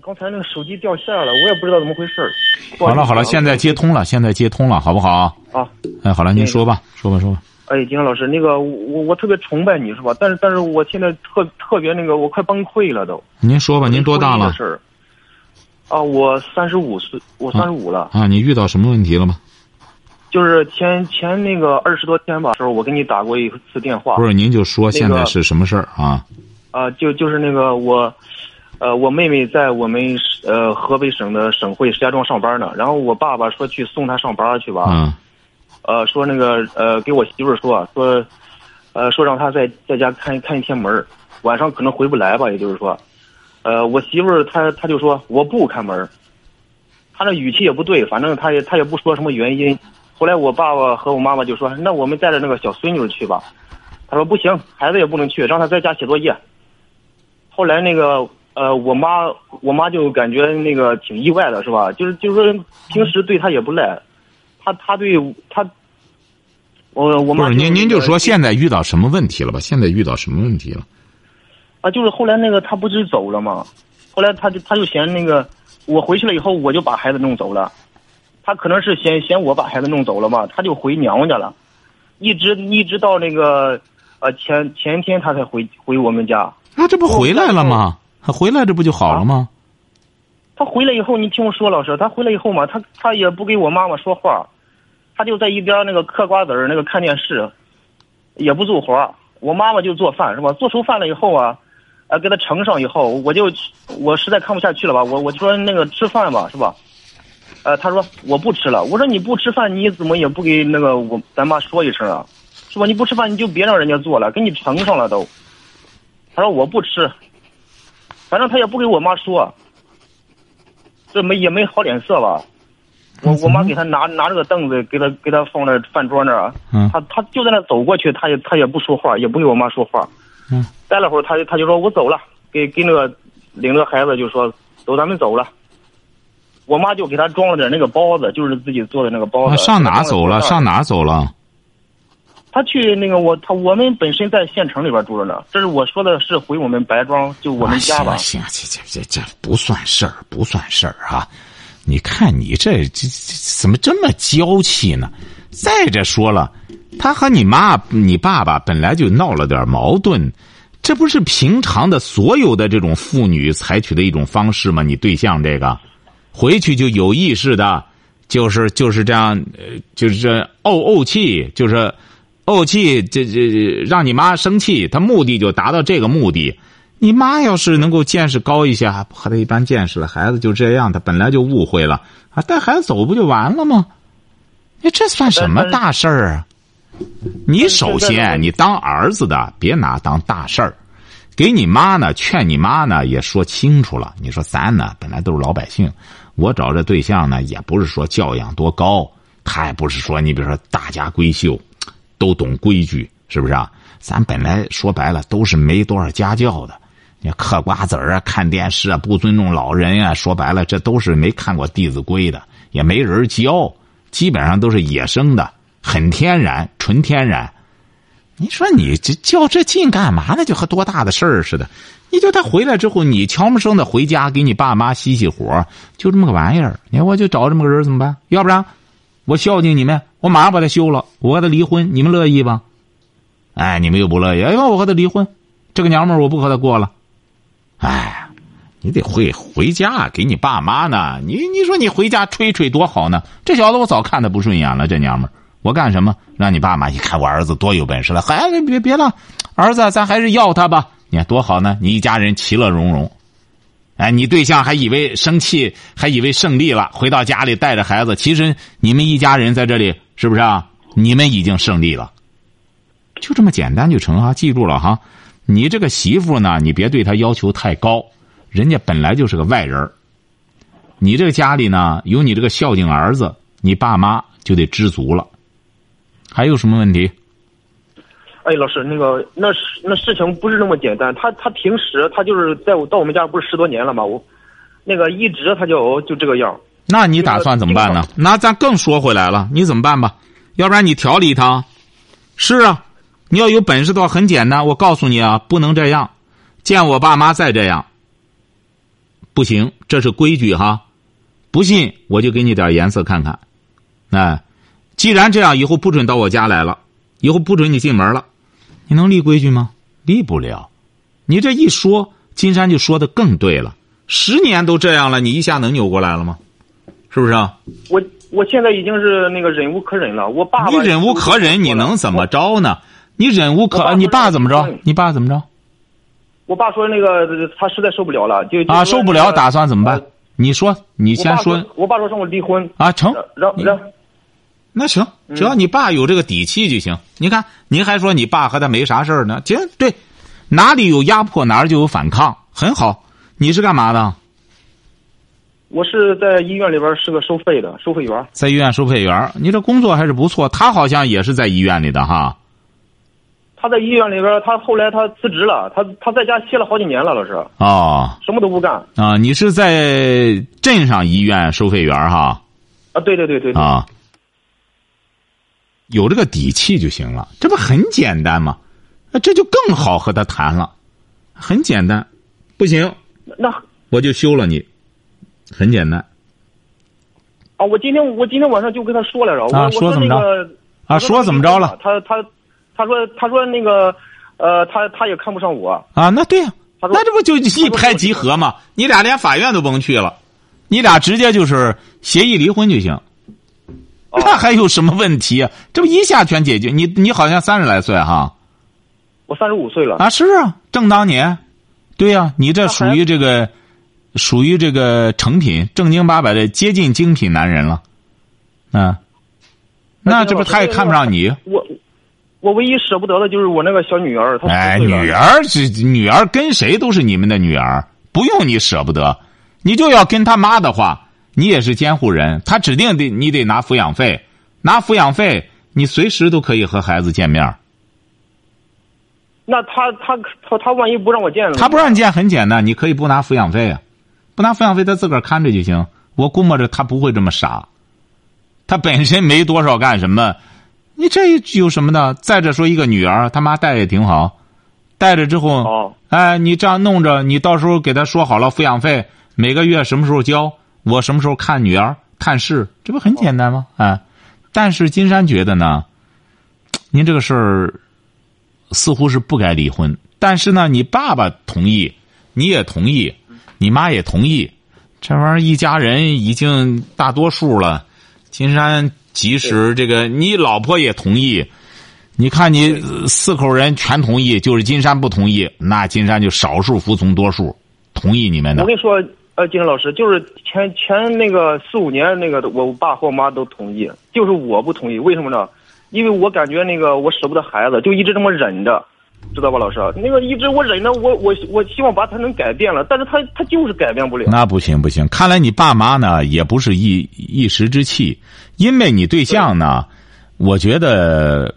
是刚才那个手机掉线了，我也不知道怎么回事。好了好了，现在接通了，现在接通了，好不好？啊，哎，好了，您说吧，说吧，说吧。哎，金山老师，那个我我特别崇拜你是吧？但是但是我现在特特别那个，我快崩溃了都。您说吧，您多大了？事儿。啊，我三十五岁，我三十五了。啊，你遇到什么问题了吗？就是前前那个二十多天吧，时候我给你打过一次电话。不是，您就说现在是什么事儿啊？啊，就就是那个我，呃，我妹妹在我们呃河北省的省会石家庄上班呢，然后我爸爸说去送她上班去吧。嗯。呃，说那个呃，给我媳妇儿说说，呃，说让她在在家看看一天门晚上可能回不来吧，也就是说，呃，我媳妇儿她她就说我不开门她那语气也不对，反正她也她也不说什么原因。后来我爸爸和我妈妈就说，那我们带着那个小孙女去吧。他说不行，孩子也不能去，让他在家写作业。后来那个呃，我妈我妈就感觉那个挺意外的，是吧？就是就是说平时对她也不赖，他他对他，我我妈不是您您就说现在遇到什么问题了吧？现在遇到什么问题了？啊，就是后来那个他不是走了吗？后来他就他就嫌那个我回去了以后我就把孩子弄走了，他可能是嫌嫌我把孩子弄走了嘛，他就回娘家了，一直一直到那个呃前前天他才回回我们家。那这不回来了吗？他回来这不就好了吗？他回来以后，你听我说，老师，他回来以后嘛，他他也不给我妈妈说话，他就在一边那个嗑瓜子儿，那个看电视，也不做活我妈妈就做饭是吧？做熟饭了以后啊，啊，给他盛上以后，我就我实在看不下去了吧，我我就说那个吃饭吧是吧？呃，他说我不吃了。我说你不吃饭，你怎么也不给那个我咱妈说一声啊？是吧？你不吃饭，你就别让人家做了，给你盛上了都。他说我不吃，反正他也不给我妈说，这没也没好脸色吧？我我妈给他拿拿着个凳子，给他给他放在饭桌那儿，他他就在那走过去，他也他也不说话，也不给我妈说话。嗯，待了会儿，他他就说我走了，给给那个领着孩子就说走，咱们走了。我妈就给他装了点那个包子，就是自己做的那个包子。上哪走了？上哪走了？他去那个我他我们本身在县城里边住着呢，这是我说的是回我们白庄就我们家吧。行行，这这这不算事儿，不算事儿啊！你看你这这怎么这么娇气呢？再者说了，他和你妈、你爸爸本来就闹了点矛盾，这不是平常的所有的这种妇女采取的一种方式吗？你对象这个回去就有意识的，就是就是这样，呃，就是这怄怄气，就是。怄气，这这让你妈生气，他目的就达到这个目的。你妈要是能够见识高一些，不和他一般见识了，孩子就这样，他本来就误会了啊，带孩子走不就完了吗？你这算什么大事儿啊？你首先，你当儿子的别拿当大事儿，给你妈呢，劝你妈呢也说清楚了。你说咱呢，本来都是老百姓，我找这对象呢，也不是说教养多高，他也不是说你比如说大家闺秀。都懂规矩，是不是啊？咱本来说白了都是没多少家教的，你嗑瓜子啊、看电视啊、不尊重老人啊，说白了这都是没看过《弟子规》的，也没人教，基本上都是野生的，很天然、纯天然。你说你这较这劲干嘛呢？就和多大的事儿似的。你就他回来之后，你悄没声的回家给你爸妈熄熄火，就这么个玩意儿。你看我就找这么个人怎么办？要不然我孝敬你们。我马上把他休了，我和他离婚，你们乐意吧？哎，你们又不乐意，哎呦，我和他离婚，这个娘们儿我不和他过了。哎，你得会回家给你爸妈呢。你你说你回家吹吹多好呢？这小子我早看他不顺眼了，这娘们儿，我干什么让你爸妈一看我儿子多有本事了？孩子别别了，儿子咱还是要他吧。你看多好呢，你一家人其乐融融。哎，你对象还以为生气，还以为胜利了，回到家里带着孩子，其实你们一家人在这里。是不是啊？你们已经胜利了，就这么简单就成啊！记住了哈，你这个媳妇呢，你别对她要求太高，人家本来就是个外人你这个家里呢有你这个孝敬儿子，你爸妈就得知足了。还有什么问题？哎，老师，那个那那事情不是那么简单。他他平时他就是在我到我们家不是十多年了吗？我那个一直他就就这个样。那你打算怎么办呢？那咱更说回来了，你怎么办吧？要不然你调理他。是啊，你要有本事的话，很简单。我告诉你啊，不能这样。见我爸妈再这样，不行，这是规矩哈。不信，我就给你点颜色看看。哎，既然这样，以后不准到我家来了，以后不准你进门了。你能立规矩吗？立不了。你这一说，金山就说的更对了。十年都这样了，你一下能扭过来了吗？是不是啊？我我现在已经是那个忍无可忍了。我爸爸你忍无可忍，你能怎么着呢？你忍无可，你爸怎么着？你爸怎么着？我爸说那个他实在受不了了，就啊受不了，打算怎么办？你说，你先说。我爸说让我离婚啊，成，让让。那行，只要你爸有这个底气就行。你看，您还说你爸和他没啥事儿呢？行，对，哪里有压迫，哪儿就有反抗，很好。你是干嘛的？我是在医院里边是个收费的收费员。在医院收费员，你这工作还是不错。他好像也是在医院里的哈。他在医院里边，他后来他辞职了，他他在家歇了好几年了，老师。哦。什么都不干。啊，你是在镇上医院收费员哈？啊，对对对对。啊。有这个底气就行了，这不很简单吗？那这就更好和他谈了，很简单。不行，那我就休了你，很简单。啊，我今天我今天晚上就跟他说来着，我说怎么着？啊，说怎么着了？他他他说他说那个呃，他他也看不上我啊。那对呀，那这不就一拍即合吗？你俩连法院都甭去了，你俩直接就是协议离婚就行。那还有什么问题啊？这不一下全解决？你你好像三十来岁哈？我三十五岁了啊！是啊，正当年，对呀，你这属于这个，属于这个成品，正经八百的接近精品男人了，嗯，那这不他也看不上你。我我唯一舍不得的就是我那个小女儿，她哎，女儿是女儿，跟谁都是你们的女儿，不用你舍不得，你就要跟他妈的话。你也是监护人，他指定得你得拿抚养费，拿抚养费，你随时都可以和孩子见面。那他他他他万一不让我见了？他不让你见很简单，你可以不拿抚养费啊，不拿抚养费，他自个儿看着就行。我估摸着他不会这么傻，他本身没多少干什么，你这有什么的？再者说，一个女儿，他妈带也挺好，带着之后，哦，哎，你这样弄着，你到时候给他说好了抚养费，每个月什么时候交？我什么时候看女儿探视？这不很简单吗？啊！但是金山觉得呢，您这个事儿似乎是不该离婚。但是呢，你爸爸同意，你也同意，你妈也同意，这玩意儿一家人已经大多数了。金山即使这个你老婆也同意，你看你四口人全同意，就是金山不同意，那金山就少数服从多数，同意你们的。我跟你说。呃，金山老师，就是前前那个四五年那个，我爸和我妈都同意，就是我不同意。为什么呢？因为我感觉那个我舍不得孩子，就一直这么忍着，知道吧，老师？那个一直我忍着，我我我希望把他能改变了，但是他他就是改变不了。那不行不行，看来你爸妈呢也不是一一时之气，因为你对象呢，我觉得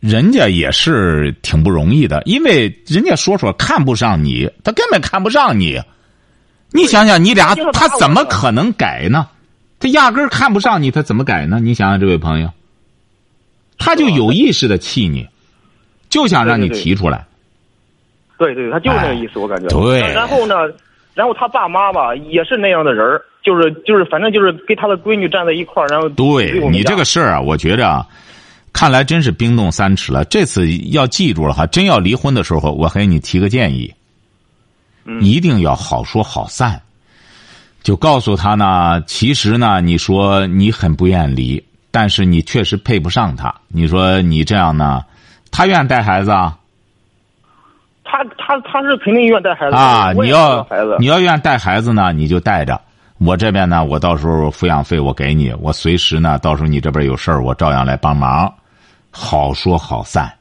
人家也是挺不容易的，因为人家说说看不上你，他根本看不上你。你想想，你俩他怎么可能改呢？他压根儿看不上你，他怎么改呢？你想想，这位朋友，他就有意识的气你，就想让你提出来。对对，他就是那个意思，我感觉。对。然后呢，然后他爸妈吧也是那样的人就是就是反正就是跟他的闺女站在一块儿，然后。对你这个事儿啊，我觉着啊，看来真是冰冻三尺了。这次要记住了哈，真要离婚的时候，我给你提个建议。一定要好说好散，就告诉他呢。其实呢，你说你很不愿离，但是你确实配不上他。你说你这样呢，他愿意带孩子啊？他他他是肯定愿意带孩子啊！你要你要愿意带孩子呢，你就带着。我这边呢，我到时候抚养费我给你，我随时呢，到时候你这边有事儿，我照样来帮忙。好说好散，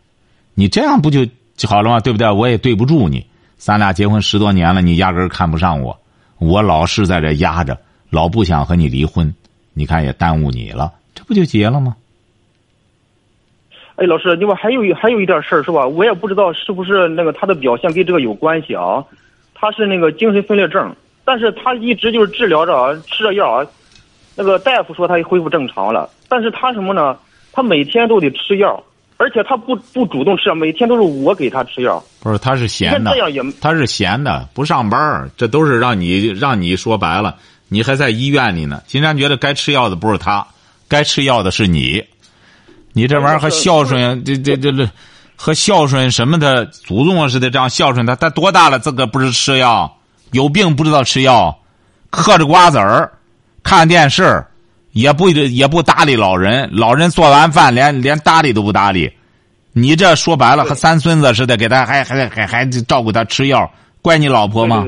你这样不就好了吗？对不对？我也对不住你。咱俩结婚十多年了，你压根儿看不上我，我老是在这压着，老不想和你离婚，你看也耽误你了，这不就结了吗？哎，老师，另外还有一还有一点事儿是吧？我也不知道是不是那个他的表现跟这个有关系啊？他是那个精神分裂症，但是他一直就是治疗着啊，吃着药啊。那个大夫说他恢复正常了，但是他什么呢？他每天都得吃药，而且他不不主动吃，每天都是我给他吃药。不是，他是闲的这样也，他是闲的，不上班儿这都是让你让你说白了，你还在医院里呢。金山觉得该吃药的不是他，该吃药的是你。你这玩意儿和孝顺，这这这这，和孝顺什么的祖宗似的，这样孝顺他，他多大了？自个不是吃药，有病不知道吃药，嗑着瓜子儿，看电视，也不也不搭理老人，老人做完饭连连搭理都不搭理。你这说白了和三孙子似的，给他还还还还照顾他吃药，怪你老婆吗？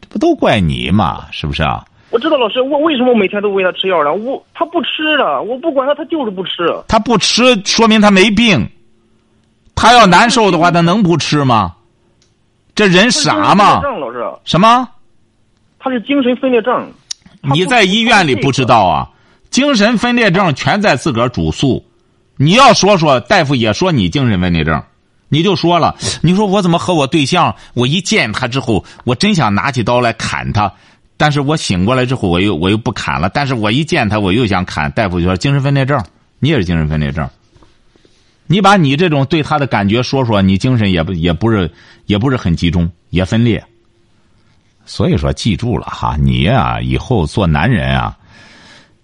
这不都怪你吗？是不是啊？我知道老师，我为什么每天都喂他吃药呢？我他不吃了，我不管他，他就是不吃。他不吃，说明他没病。他要难受的话，他能不吃吗？这人傻吗精神分裂？症老师，什么？他是精神分裂症。你在医院里不知道啊？精神分裂症全在自个儿主诉。你要说说，大夫也说你精神分裂症，你就说了，你说我怎么和我对象，我一见他之后，我真想拿起刀来砍他，但是我醒过来之后，我又我又不砍了，但是我一见他，我又想砍。大夫就说精神分裂症，你也是精神分裂症。你把你这种对他的感觉说说，你精神也不也不是也不是很集中，也分裂。所以说，记住了哈，你呀、以后做男人啊，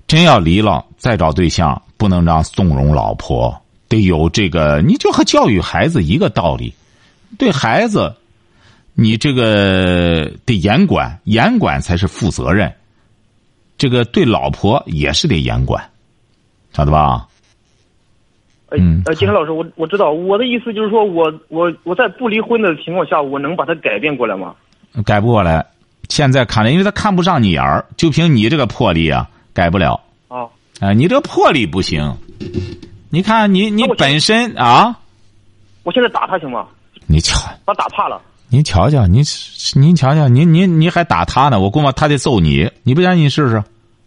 真要离了再找对象，不能让纵容老婆，得有这个，你就和教育孩子一个道理，对孩子，你这个得严管，严管才是负责任。这个对老婆也是得严管，晓得吧？呃嗯呃，金山老师，我我知道，我的意思就是说我我我在不离婚的情况下，我能把他改变过来吗？改不过来。现在看来，因为他看不上你眼儿，就凭你这个魄力啊，改不了。啊，啊，你这个魄力不行。你看你你本身啊，我现在打他行吗？你瞧，把他打怕了。您瞧瞧，您您瞧瞧，您您您还打他呢？我估摸他得揍你，你不相信你试试？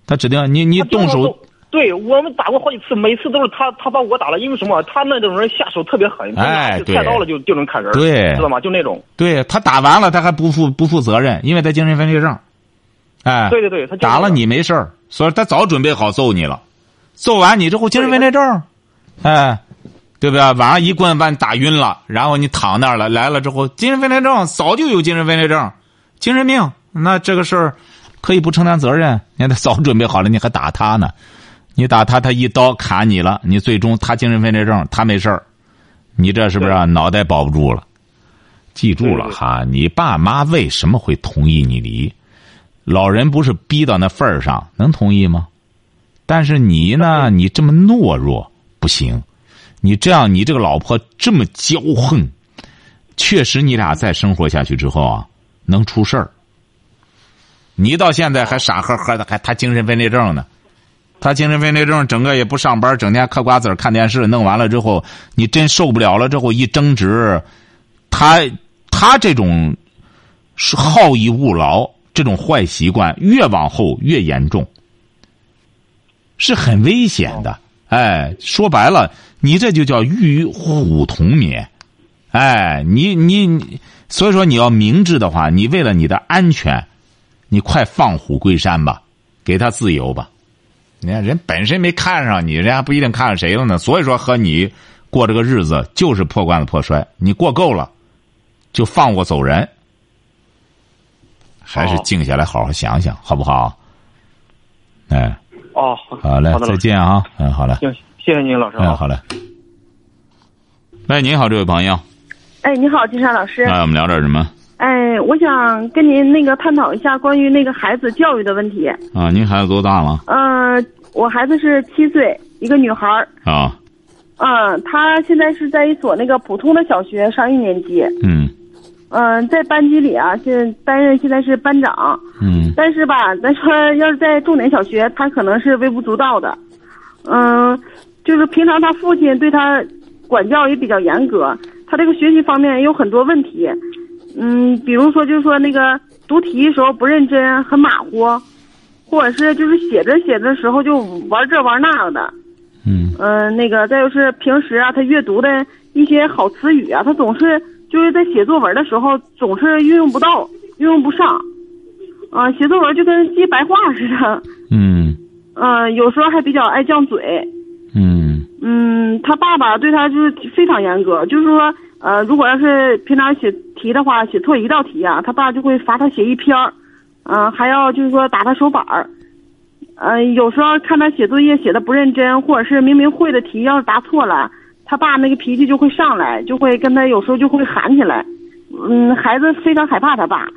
他指定你你动手对我们打过好几次，每次都是他他把我打了，因为什么？他那种人下手特别狠，哎对菜刀了就就能砍人，对知道吗？就那种。对他打完了，他还不负不负责任，因为他精神分裂症。哎，对对对，他打了你没事儿，所以他早准备好揍你了，揍完你之后精神分裂症，哎，对不对？晚上一棍把你打晕了，然后你躺那儿了，来了之后精神分裂症早就有精神分裂症，精神病，那这个事儿可以不承担责任，你看他早准备好了，你还打他呢，你打他，他一刀砍你了，你最终他精神分裂症，他没事儿，你这是不是啊脑袋保不住了？记住了哈，你爸妈为什么会同意你离？老人不是逼到那份儿上，能同意吗？但是你呢，你这么懦弱不行，你这样，你这个老婆这么骄横，确实你俩再生活下去之后啊，能出事儿。你到现在还傻呵呵的，还他精神分裂症呢，他精神分裂症，整个也不上班，整天嗑瓜子看电视，弄完了之后，你真受不了了之后一争执，他他这种是好逸恶劳这种坏习惯，越往后越严重，是很危险的。哎，说白了，你这就叫与虎同眠。哎，你你你，所以说你要明智的话，你为了你的安全，你快放虎归山吧，给他自由吧。你看人本身没看上你，人家不一定看上谁了呢。所以说和你过这个日子就是破罐子破摔，你过够了，就放我走人。还是哦静下来好好想想，好不好？哎，哦，好嘞好，再见啊！嗯，好嘞，行，谢谢您，老师嗯，啊。好嘞。喂，您好，这位朋友，哎，你好，金山老师。哎我们聊点什么哎，我想跟您那个探讨一下关于那个孩子教育的问题。啊？您孩子多大了？嗯、我孩子是七岁，一个女孩儿。啊，嗯，她现在是在一所那个普通的小学上一年级。嗯嗯，在班级里啊，现担任现在是班长。嗯但是吧，咱说要是在重点小学，他可能是微不足道的。嗯，就是平常他父亲对他管教也比较严格，他这个学习方面也有很多问题。嗯，比如说就是说那个读题的时候不认真，很马虎，或者是就是写着写着的时候就玩这玩那个的。嗯嗯、那个再就是平时啊，他阅读的一些好词语啊，他总是就是在写作文的时候总是运用不到，运用不上。啊、写作文就跟记白话似的。嗯 嗯、有时候还比较爱犟嘴。嗯嗯，他爸爸对他就是非常严格，就是说，呃，如果要是平常写题的话，写错一道题啊，他爸就会罚他写一篇儿，嗯、还要就是说打他手板儿。嗯、有时候看他写作业写的不认真，或者是明明会的题要是答错了，他爸那个脾气就会上来，就会跟他有时候就会喊起来。嗯，孩子非常害怕他爸，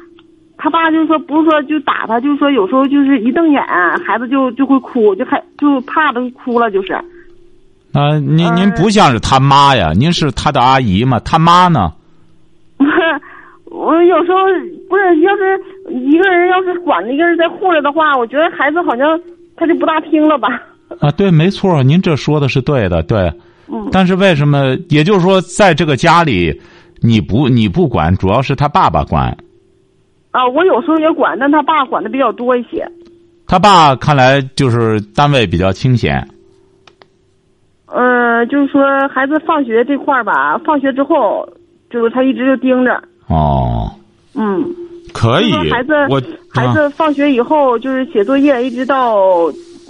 他爸就是说不是说就打他，就是说有时候就是一瞪眼，孩子就就会哭，就害就怕的哭了，就是。啊，您您呃不像是他妈呀，您是他的阿姨嘛？他妈呢？我有时候不是，要是一个人要是管着一个人在护着的话，我觉得孩子好像他就不大听了吧。啊，对，没错，您这说的是对的，对。嗯但是为什么？也就是说，在这个家里，你不你不管，主要是他爸爸管。啊，我有时候也管，但他爸管的比较多一些。他爸看来就是单位比较清闲。嗯、就是说孩子放学这块儿吧，放学之后，就是他一直就盯着。哦，嗯，可以孩子我孩啊子放学以后就是写作业，一直到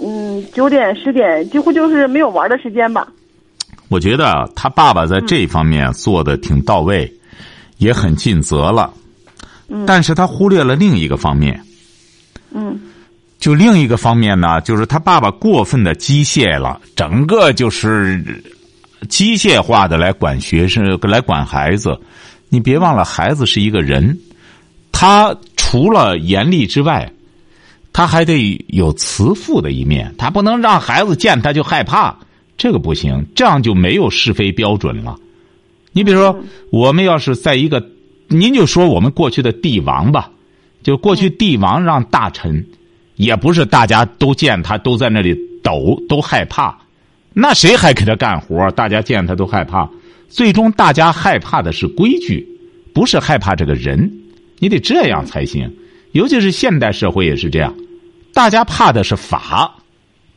嗯九点十点，几乎就是没有玩的时间吧。我觉得啊他爸爸在这方面做的挺到位，也很尽责了。嗯但是他忽略了另一个方面，嗯就另一个方面呢，就是他爸爸过分的机械了，整个就是机械化的来管学生，来管孩子。你别忘了，孩子是一个人，他除了严厉之外，他还得有慈父的一面。他不能让孩子见他就害怕，这个不行，这样就没有是非标准了。你比如说，我们要是在一个，您就说我们过去的帝王吧，就过去帝王让大臣，也不是大家都见他都在那里抖，都害怕，那谁还给他干活？大家见他都害怕，最终大家害怕的是规矩，不是害怕这个人。你得这样才行，尤其是现代社会也是这样，大家怕的是法。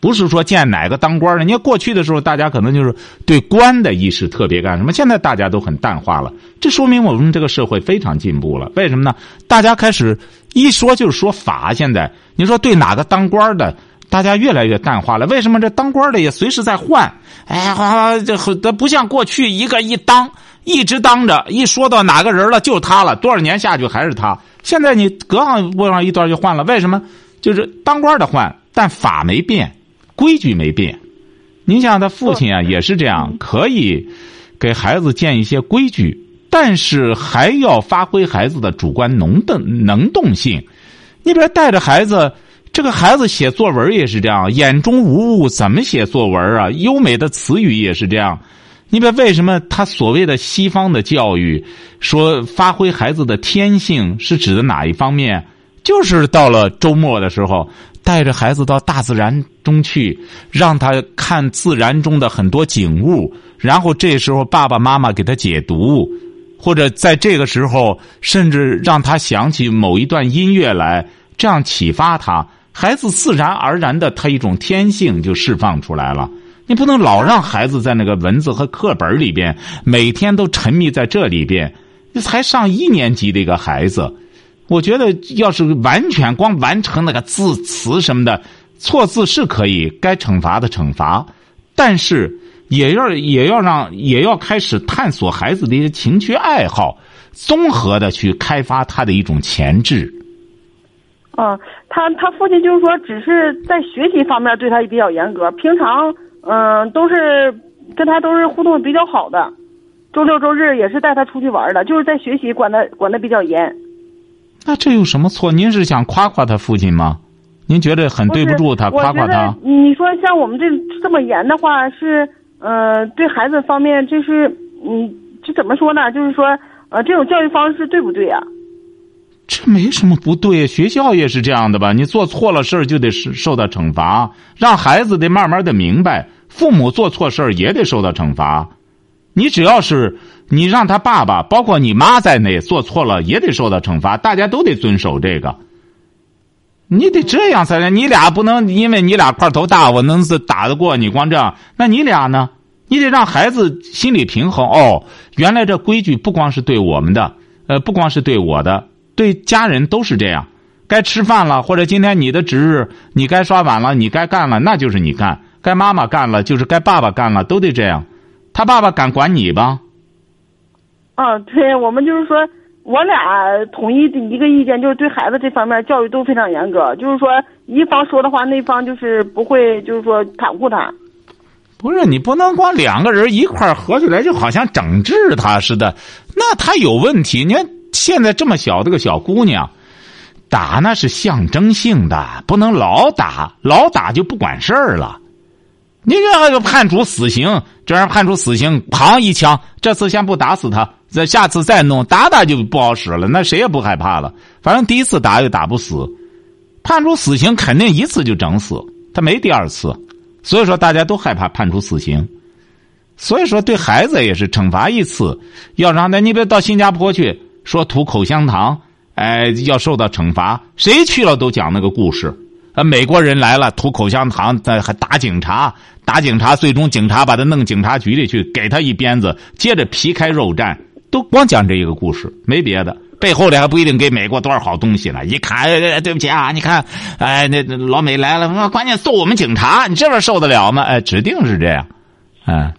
不是说见哪个当官的，你看过去的时候，大家可能就是对官的意识特别干什么，现在大家都很淡化了，这说明我们这个社会非常进步了。为什么呢？大家开始一说就是说法，现在你说对哪个当官的，大家越来越淡化了。为什么这当官的也随时在换？哎呀，这这不像过去一个一当一直当着，一说到哪个人了就他了，多少年下去还是他。现在你隔上过上一段就换了，为什么？就是当官的换，但法没变。规矩没变，您像他父亲啊，也是这样，可以给孩子建一些规矩，但是还要发挥孩子的主观能动能动性。你比如带着孩子，这个孩子写作文也是这样，眼中无物，怎么写作文啊？优美的词语也是这样。你比如为什么他所谓的西方的教育说发挥孩子的天性是指的哪一方面？就是到了周末的时候。带着孩子到大自然中去，让他看自然中的很多景物，然后这时候爸爸妈妈给他解读，或者在这个时候甚至让他想起某一段音乐来，这样启发他，孩子自然而然的他一种天性就释放出来了。你不能老让孩子在那个文字和课本里边每天都沉迷在这里边，才上一年级的一个孩子。我觉得，要是完全光完成那个字词什么的，错字是可以，该惩罚的惩罚，但是也要也要让也要开始探索孩子的一些情趣爱好，综合的去开发他的一种潜质。啊，他他父亲就是说，只是在学习方面对他比较严格，平常嗯、都是跟他都是互动比较好的，周六周日也是带他出去玩的，就是在学习管他管的比较严。那这有什么错？您是想夸夸他父亲吗？您觉得很对不住他，夸夸他？你说像我们这这么严的话，是呃对孩子方面，这是嗯这怎么说呢？就是说呃这种教育方式对不对啊？这没什么不对，学校也是这样的吧？你做错了事儿就得受受到惩罚，让孩子得慢慢的明白，父母做错事儿也得受到惩罚。你只要是你让他爸爸，包括你妈在内做错了，也得受到惩罚，大家都得遵守这个。你得这样才能，你俩不能因为你俩块头大，我能是打得过你，光这样，那你俩呢？你得让孩子心理平衡。哦，原来这规矩不光是对我们的，呃，不光是对我的，对家人都是这样。该吃饭了，或者今天你的值日，你该刷碗了，你该干了，那就是你干；该妈妈干了，就是该爸爸干了，都得这样。他爸爸敢管你吧？啊，对，我们就是说。我俩统一的一个意见就是对孩子这方面教育都非常严格，就是说一方说的话，那方就是不会，就是说袒护他。不是你不能光两个人一块合起来，就好像整治他似的，那他有问题。你看现在这么小的个小姑娘，打那是象征性的，不能老打，老打就不管事儿了。你这个判处死刑，这人判处死刑，砰一枪，这次先不打死他。这下次再弄打打就不好使了，那谁也不害怕了。反正第一次打又打不死，判处死刑肯定一次就整死，他没第二次。所以说大家都害怕判处死刑。所以说对孩子也是惩罚一次，要让他你别到新加坡去说吐口香糖，哎，要受到惩罚。谁去了都讲那个故事。啊，美国人来了吐口香糖，再还打警察，打警察，最终警察把他弄警察局里去，给他一鞭子，接着皮开肉绽。都光讲这一个故事，没别的，背后里还不一定给美国多少好东西呢。一看，对不起啊，你看，哎，那老美来了，关键揍我们警察，你这边受得了吗？哎，指定是这样，嗯。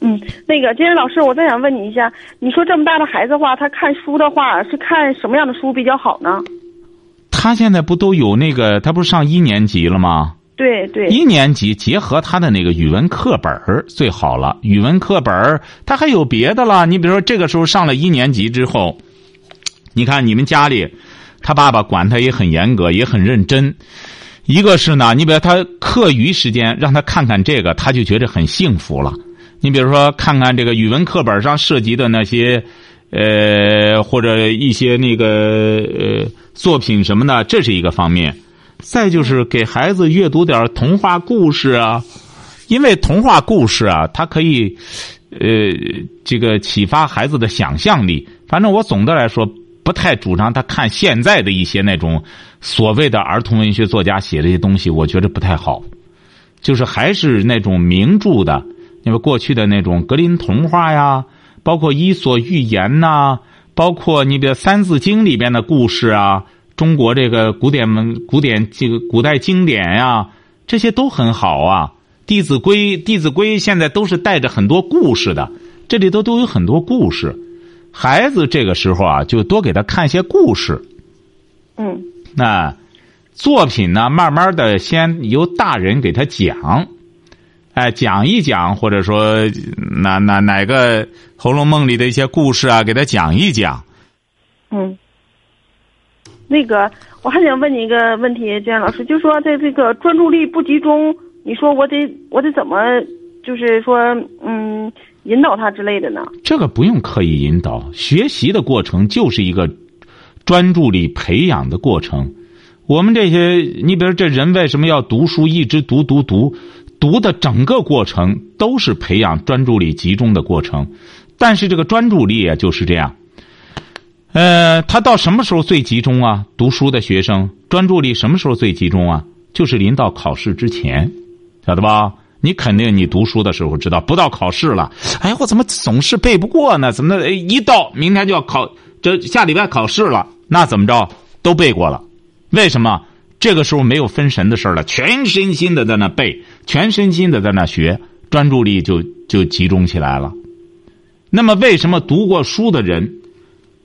嗯，那个金老师，我再想问你一下，你说这么大的孩子的话，他看书的话是看什么样的书比较好呢？他现在不都有那个，他不是上一年级了吗？对对，一年级结合他的那个语文课本最好了。语文课本他还有别的了。你比如说，这个时候上了一年级之后，你看你们家里，他爸爸管他也很严格，也很认真。一个是呢，你比如他课余时间让他看看这个，他就觉得很幸福了。你比如说，看看这个语文课本上涉及的那些，呃，或者一些那个呃作品什么的，这是一个方面。再就是给孩子阅读点童话故事啊，因为童话故事啊，它可以，呃，这个启发孩子的想象力。反正我总的来说不太主张他看现在的一些那种所谓的儿童文学作家写这些东西，我觉得不太好。就是还是那种名著的，因为过去的那种格林童话呀，包括伊索寓言呐，包括你的《三字经》里边的故事啊。中国这个古典文、古典这个古代经典呀，这些都很好啊。《弟子规》《弟子规》现在都是带着很多故事的，这里头都有很多故事。孩子这个时候啊，就多给他看些故事。嗯。那作品呢，慢慢的先由大人给他讲，哎，讲一讲，或者说哪哪哪个《红楼梦》里的一些故事啊，给他讲一讲。嗯。那个，我还想问你一个问题，建老师，就说在这个专注力不集中，你说我得我得怎么，就是说，嗯，引导他之类的呢？这个不用刻意引导，学习的过程就是一个专注力培养的过程。我们这些，你比如这人为什么要读书，一直读读读，读的整个过程都是培养专注力集中的过程。但是这个专注力啊，就是这样。呃，他到什么时候最集中啊？读书的学生专注力什么时候最集中啊？就是临到考试之前，晓得吧？你肯定你读书的时候知道，不到考试了，哎，我怎么总是背不过呢？怎么？一到明天就要考，这下礼拜考试了，那怎么着都背过了？为什么？这个时候没有分神的事了，全身心的在那背，全身心的在那学，专注力就就集中起来了。那么，为什么读过书的人？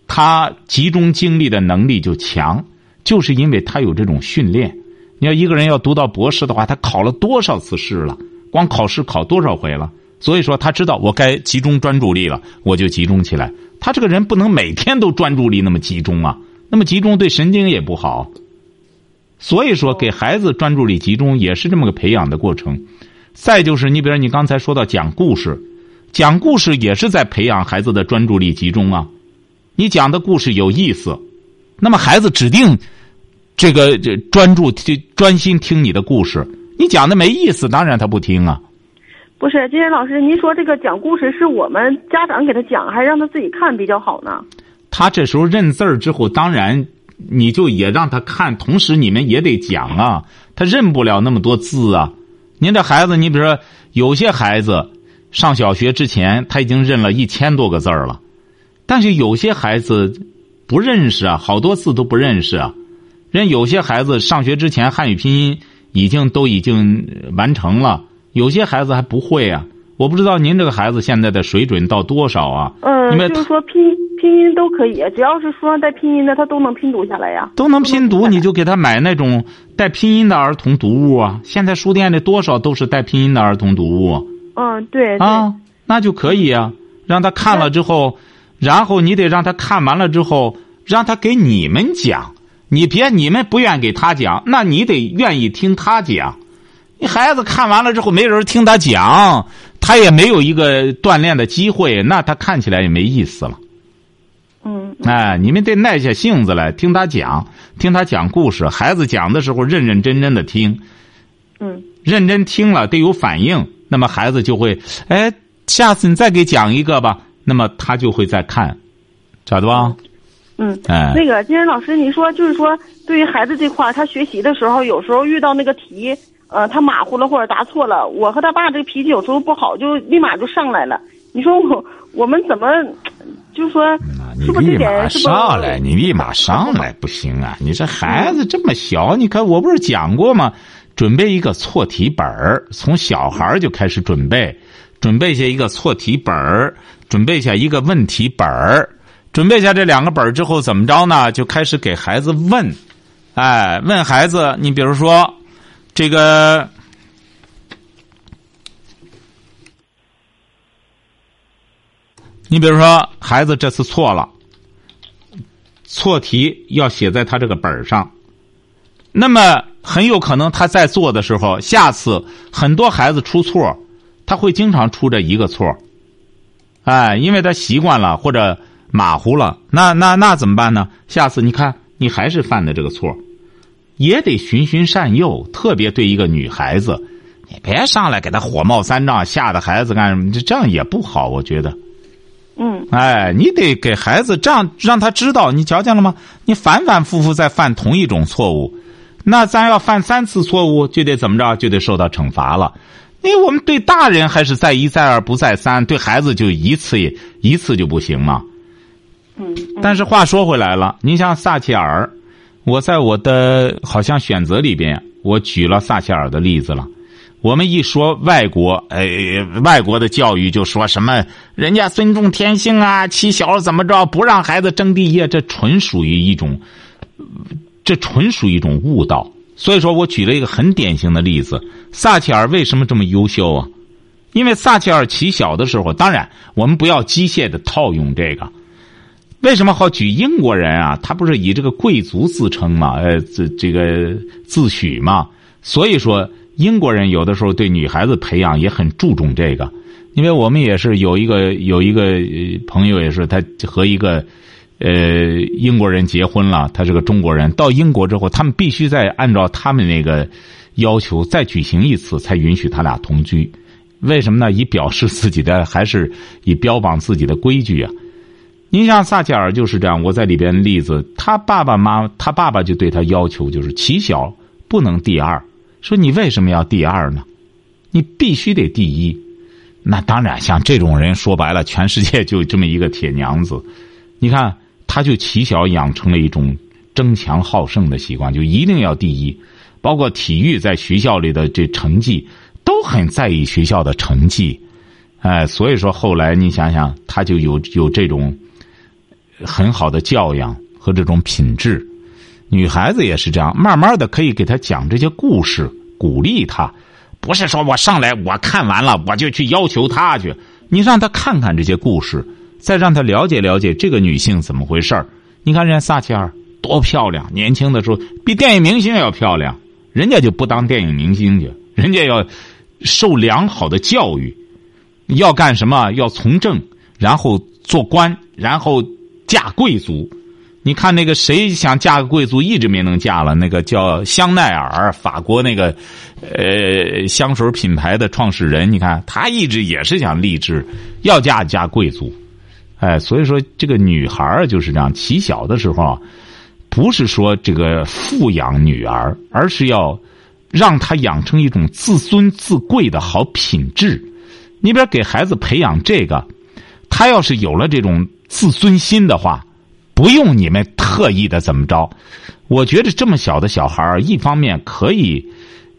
他集中精力的能力就强，就是因为他有这种训练。你要一个人要读到博士的话，他考了多少次试了？光考试考多少回了？所以说他知道我该集中专注力了，我就集中起来。他这个人不能每天都专注力那么集中啊，那么集中对神经也不好。所以说，给孩子专注力集中也是这么个培养的过程。再就是，你比如你刚才说到讲故事，讲故事也是在培养孩子的专注力集中啊。你讲的故事有意思，那么孩子指定这个这专注听专心听你的故事。你讲的没意思，当然他不听啊。不是，金山老师，您说这个讲故事是我们家长给他讲，还是让他自己看比较好呢？他这时候认字儿之后，当然你就也让他看，同时你们也得讲啊。他认不了那么多字啊。您这孩子，你比如说有些孩子上小学之前他已经认了一千多个字儿了，但是有些孩子不认识啊，好多字都不认识啊。人有些孩子上学之前汉语拼音已经都已经完成了，有些孩子还不会啊。我不知道您这个孩子现在的水准到多少啊？嗯，你们就是说拼拼音都可以，只要是书上带拼音的，他都能拼读下来呀。都能拼读，你就给他买那种带拼音的儿童读物啊。现在书店里多少都是带拼音的儿童读物嗯，对对，啊，那就可以啊。让他看了之后，然后你得让他看完了之后，让他给你们讲。你别你们不愿给他讲，那你得愿意听他讲。你孩子看完了之后没人听他讲，他也没有一个锻炼的机会，那他看起来也没意思了。嗯哎，你们得耐下性子来听他讲，听他讲故事。孩子讲的时候，认认真真的听，嗯认真听了得有反应，那么孩子就会，哎，下次你再给讲一个吧，那么他就会再看，晓得吧？嗯。哎，那个金山老师，你说就是说，对于孩子这块，他学习的时候，有时候遇到那个题，呃，他马虎了或者答错了，我和他爸这个脾气有时候不好，就立马就上来了。你说我我们怎么，就说你是不是这立马点上来，你立马上来不行啊！你这孩子这么小，你看我不是讲过吗？准备一个错题本儿，从小孩儿就开始准备，准备下一个错题本儿，准备下一个问题本儿，准备下这两个本儿之后怎么着呢？就开始给孩子问，哎，问孩子，你比如说这个。你比如说，孩子这次错了，错题要写在他这个本上，那么很有可能他在做的时候，下次很多孩子出错，他会经常出这一个错，哎，因为他习惯了或者马虎了，那那那怎么办呢？下次你看你还是犯的这个错，也得循循善诱，特别对一个女孩子，你别上来给她火冒三丈，吓得孩子干什么？这这样也不好，我觉得。嗯哎，你得给孩子这样让他知道，你瞧见了吗？你反反复复在犯同一种错误，那咱要犯三次错误，就得怎么着？就得受到惩罚了。因为我们对大人还是再一再二不再三，对孩子就一次也一次就不行嘛。嗯但是话说回来了，你像撒切尔，我在我的好像选择里边，我举了撒切尔的例子了。我们一说外国，哎，外国的教育就说什么人家尊重天性啊，起小怎么着，不让孩子争第一，这纯属于一种，这纯属于一种误导。所以说我举了一个很典型的例子，撒切尔为什么这么优秀啊？因为撒切尔起小的时候，当然我们不要机械的套用这个。为什么好举英国人啊？他不是以这个贵族自称嘛？呃，这这个自诩嘛？所以说，英国人有的时候对女孩子培养也很注重这个。因为我们也是有一个有一个朋友，也是他和一个呃英国人结婚了，他是个中国人。到英国之后，他们必须再按照他们那个要求再举行一次，才允许他俩同居。为什么呢？以表示自己的，还是以标榜自己的规矩啊？您像撒切尔就是这样，我在里边例子，他爸爸妈，他爸爸就对他要求就是起小不能第二，说你为什么要第二呢？你必须得第一。那当然，像这种人说白了，全世界就这么一个铁娘子。你看，他就起小养成了一种争强好胜的习惯，就一定要第一。包括体育在学校里的这成绩，都很在意学校的成绩。哎，所以说后来你想想，他就有有这种很好的教养和这种品质。女孩子也是这样，慢慢的可以给她讲这些故事，鼓励她。不是说我上来我看完了我就去要求她去，你让她看看这些故事，再让她了解了解这个女性怎么回事儿。你看人家撒切尔多漂亮，年轻的时候比电影明星要漂亮，人家就不当电影明星去，人家要受良好的教育，要干什么？要从政，然后做官，然后嫁贵族。你看那个谁想嫁个贵族，一直没能嫁了。那个叫香奈儿，法国那个呃香水品牌的创始人，你看他一直也是想立志要嫁嫁贵族。哎，所以说这个女孩儿就是这样，起小的时候，不是说这个富养女儿，而是要让她养成一种自尊自贵的好品质。你比如给孩子培养这个，他要是有了这种自尊心的话。不用你们特意的怎么着，我觉得这么小的小孩儿，一方面可以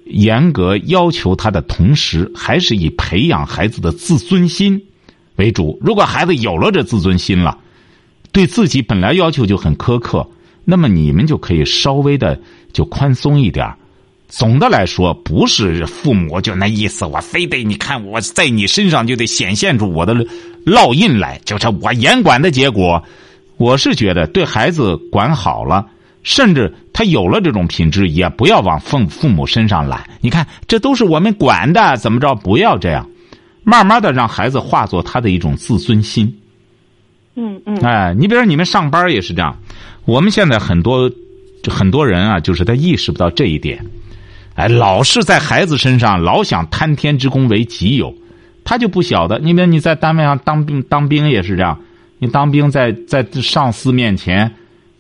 严格要求他的同时，还是以培养孩子的自尊心为主。如果孩子有了这自尊心了，对自己本来要求就很苛刻，那么你们就可以稍微的就宽松一点总的来说，不是父母就那意思，我非得你看我在你身上就得显现出我的烙印来，就是我严管的结果。我是觉得，对孩子管好了，甚至他有了这种品质，也不要往父父母身上揽。你看，这都是我们管的，怎么着？不要这样，慢慢的让孩子化作他的一种自尊心。嗯嗯。哎，你比如说你们上班也是这样，我们现在很多很多人啊，就是他意识不到这一点，哎，老是在孩子身上老想贪天之功为己有，他就不晓得。你比如你在单位上当兵当兵也是这样。你当兵在在上司面前，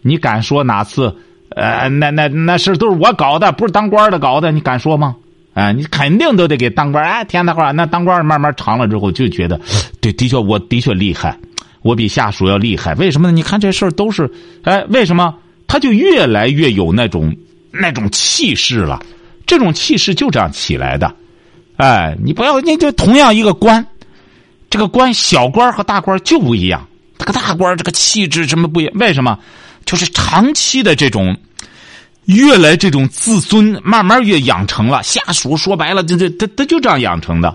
你敢说哪次？呃，那那那事都是我搞的，不是当官的搞的，你敢说吗？哎，你肯定都得给当官。哎，天大话，那当官慢慢长了之后，就觉得，对，的确我的确厉害，我比下属要厉害。为什么呢？你看这事儿都是，哎，为什么？他就越来越有那种那种气势了。这种气势就这样起来的。哎，你不要，你就同样一个官，这个官小官和大官就不一样。这个大官这个气质什么不一样？为什么？就是长期的这种，越来这种自尊，慢慢越养成了。下属说白了，这这他他就这样养成的。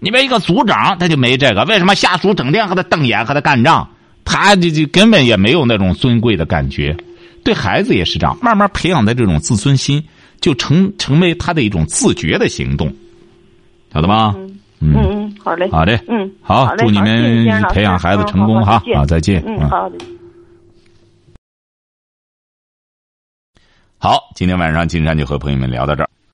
你别一个组长，他就没这个。为什么下属整天和他瞪眼，和他干仗？他就就根本也没有那种尊贵的感觉。对孩子也是这样，慢慢培养的这种自尊心，就成成为他的一种自觉的行动，晓得吧？嗯嗯，好嘞，好嘞，嗯，好，祝你们培养孩子成功哈，好，再见，嗯，好的。好，今天晚上金山就和朋友们聊到这儿。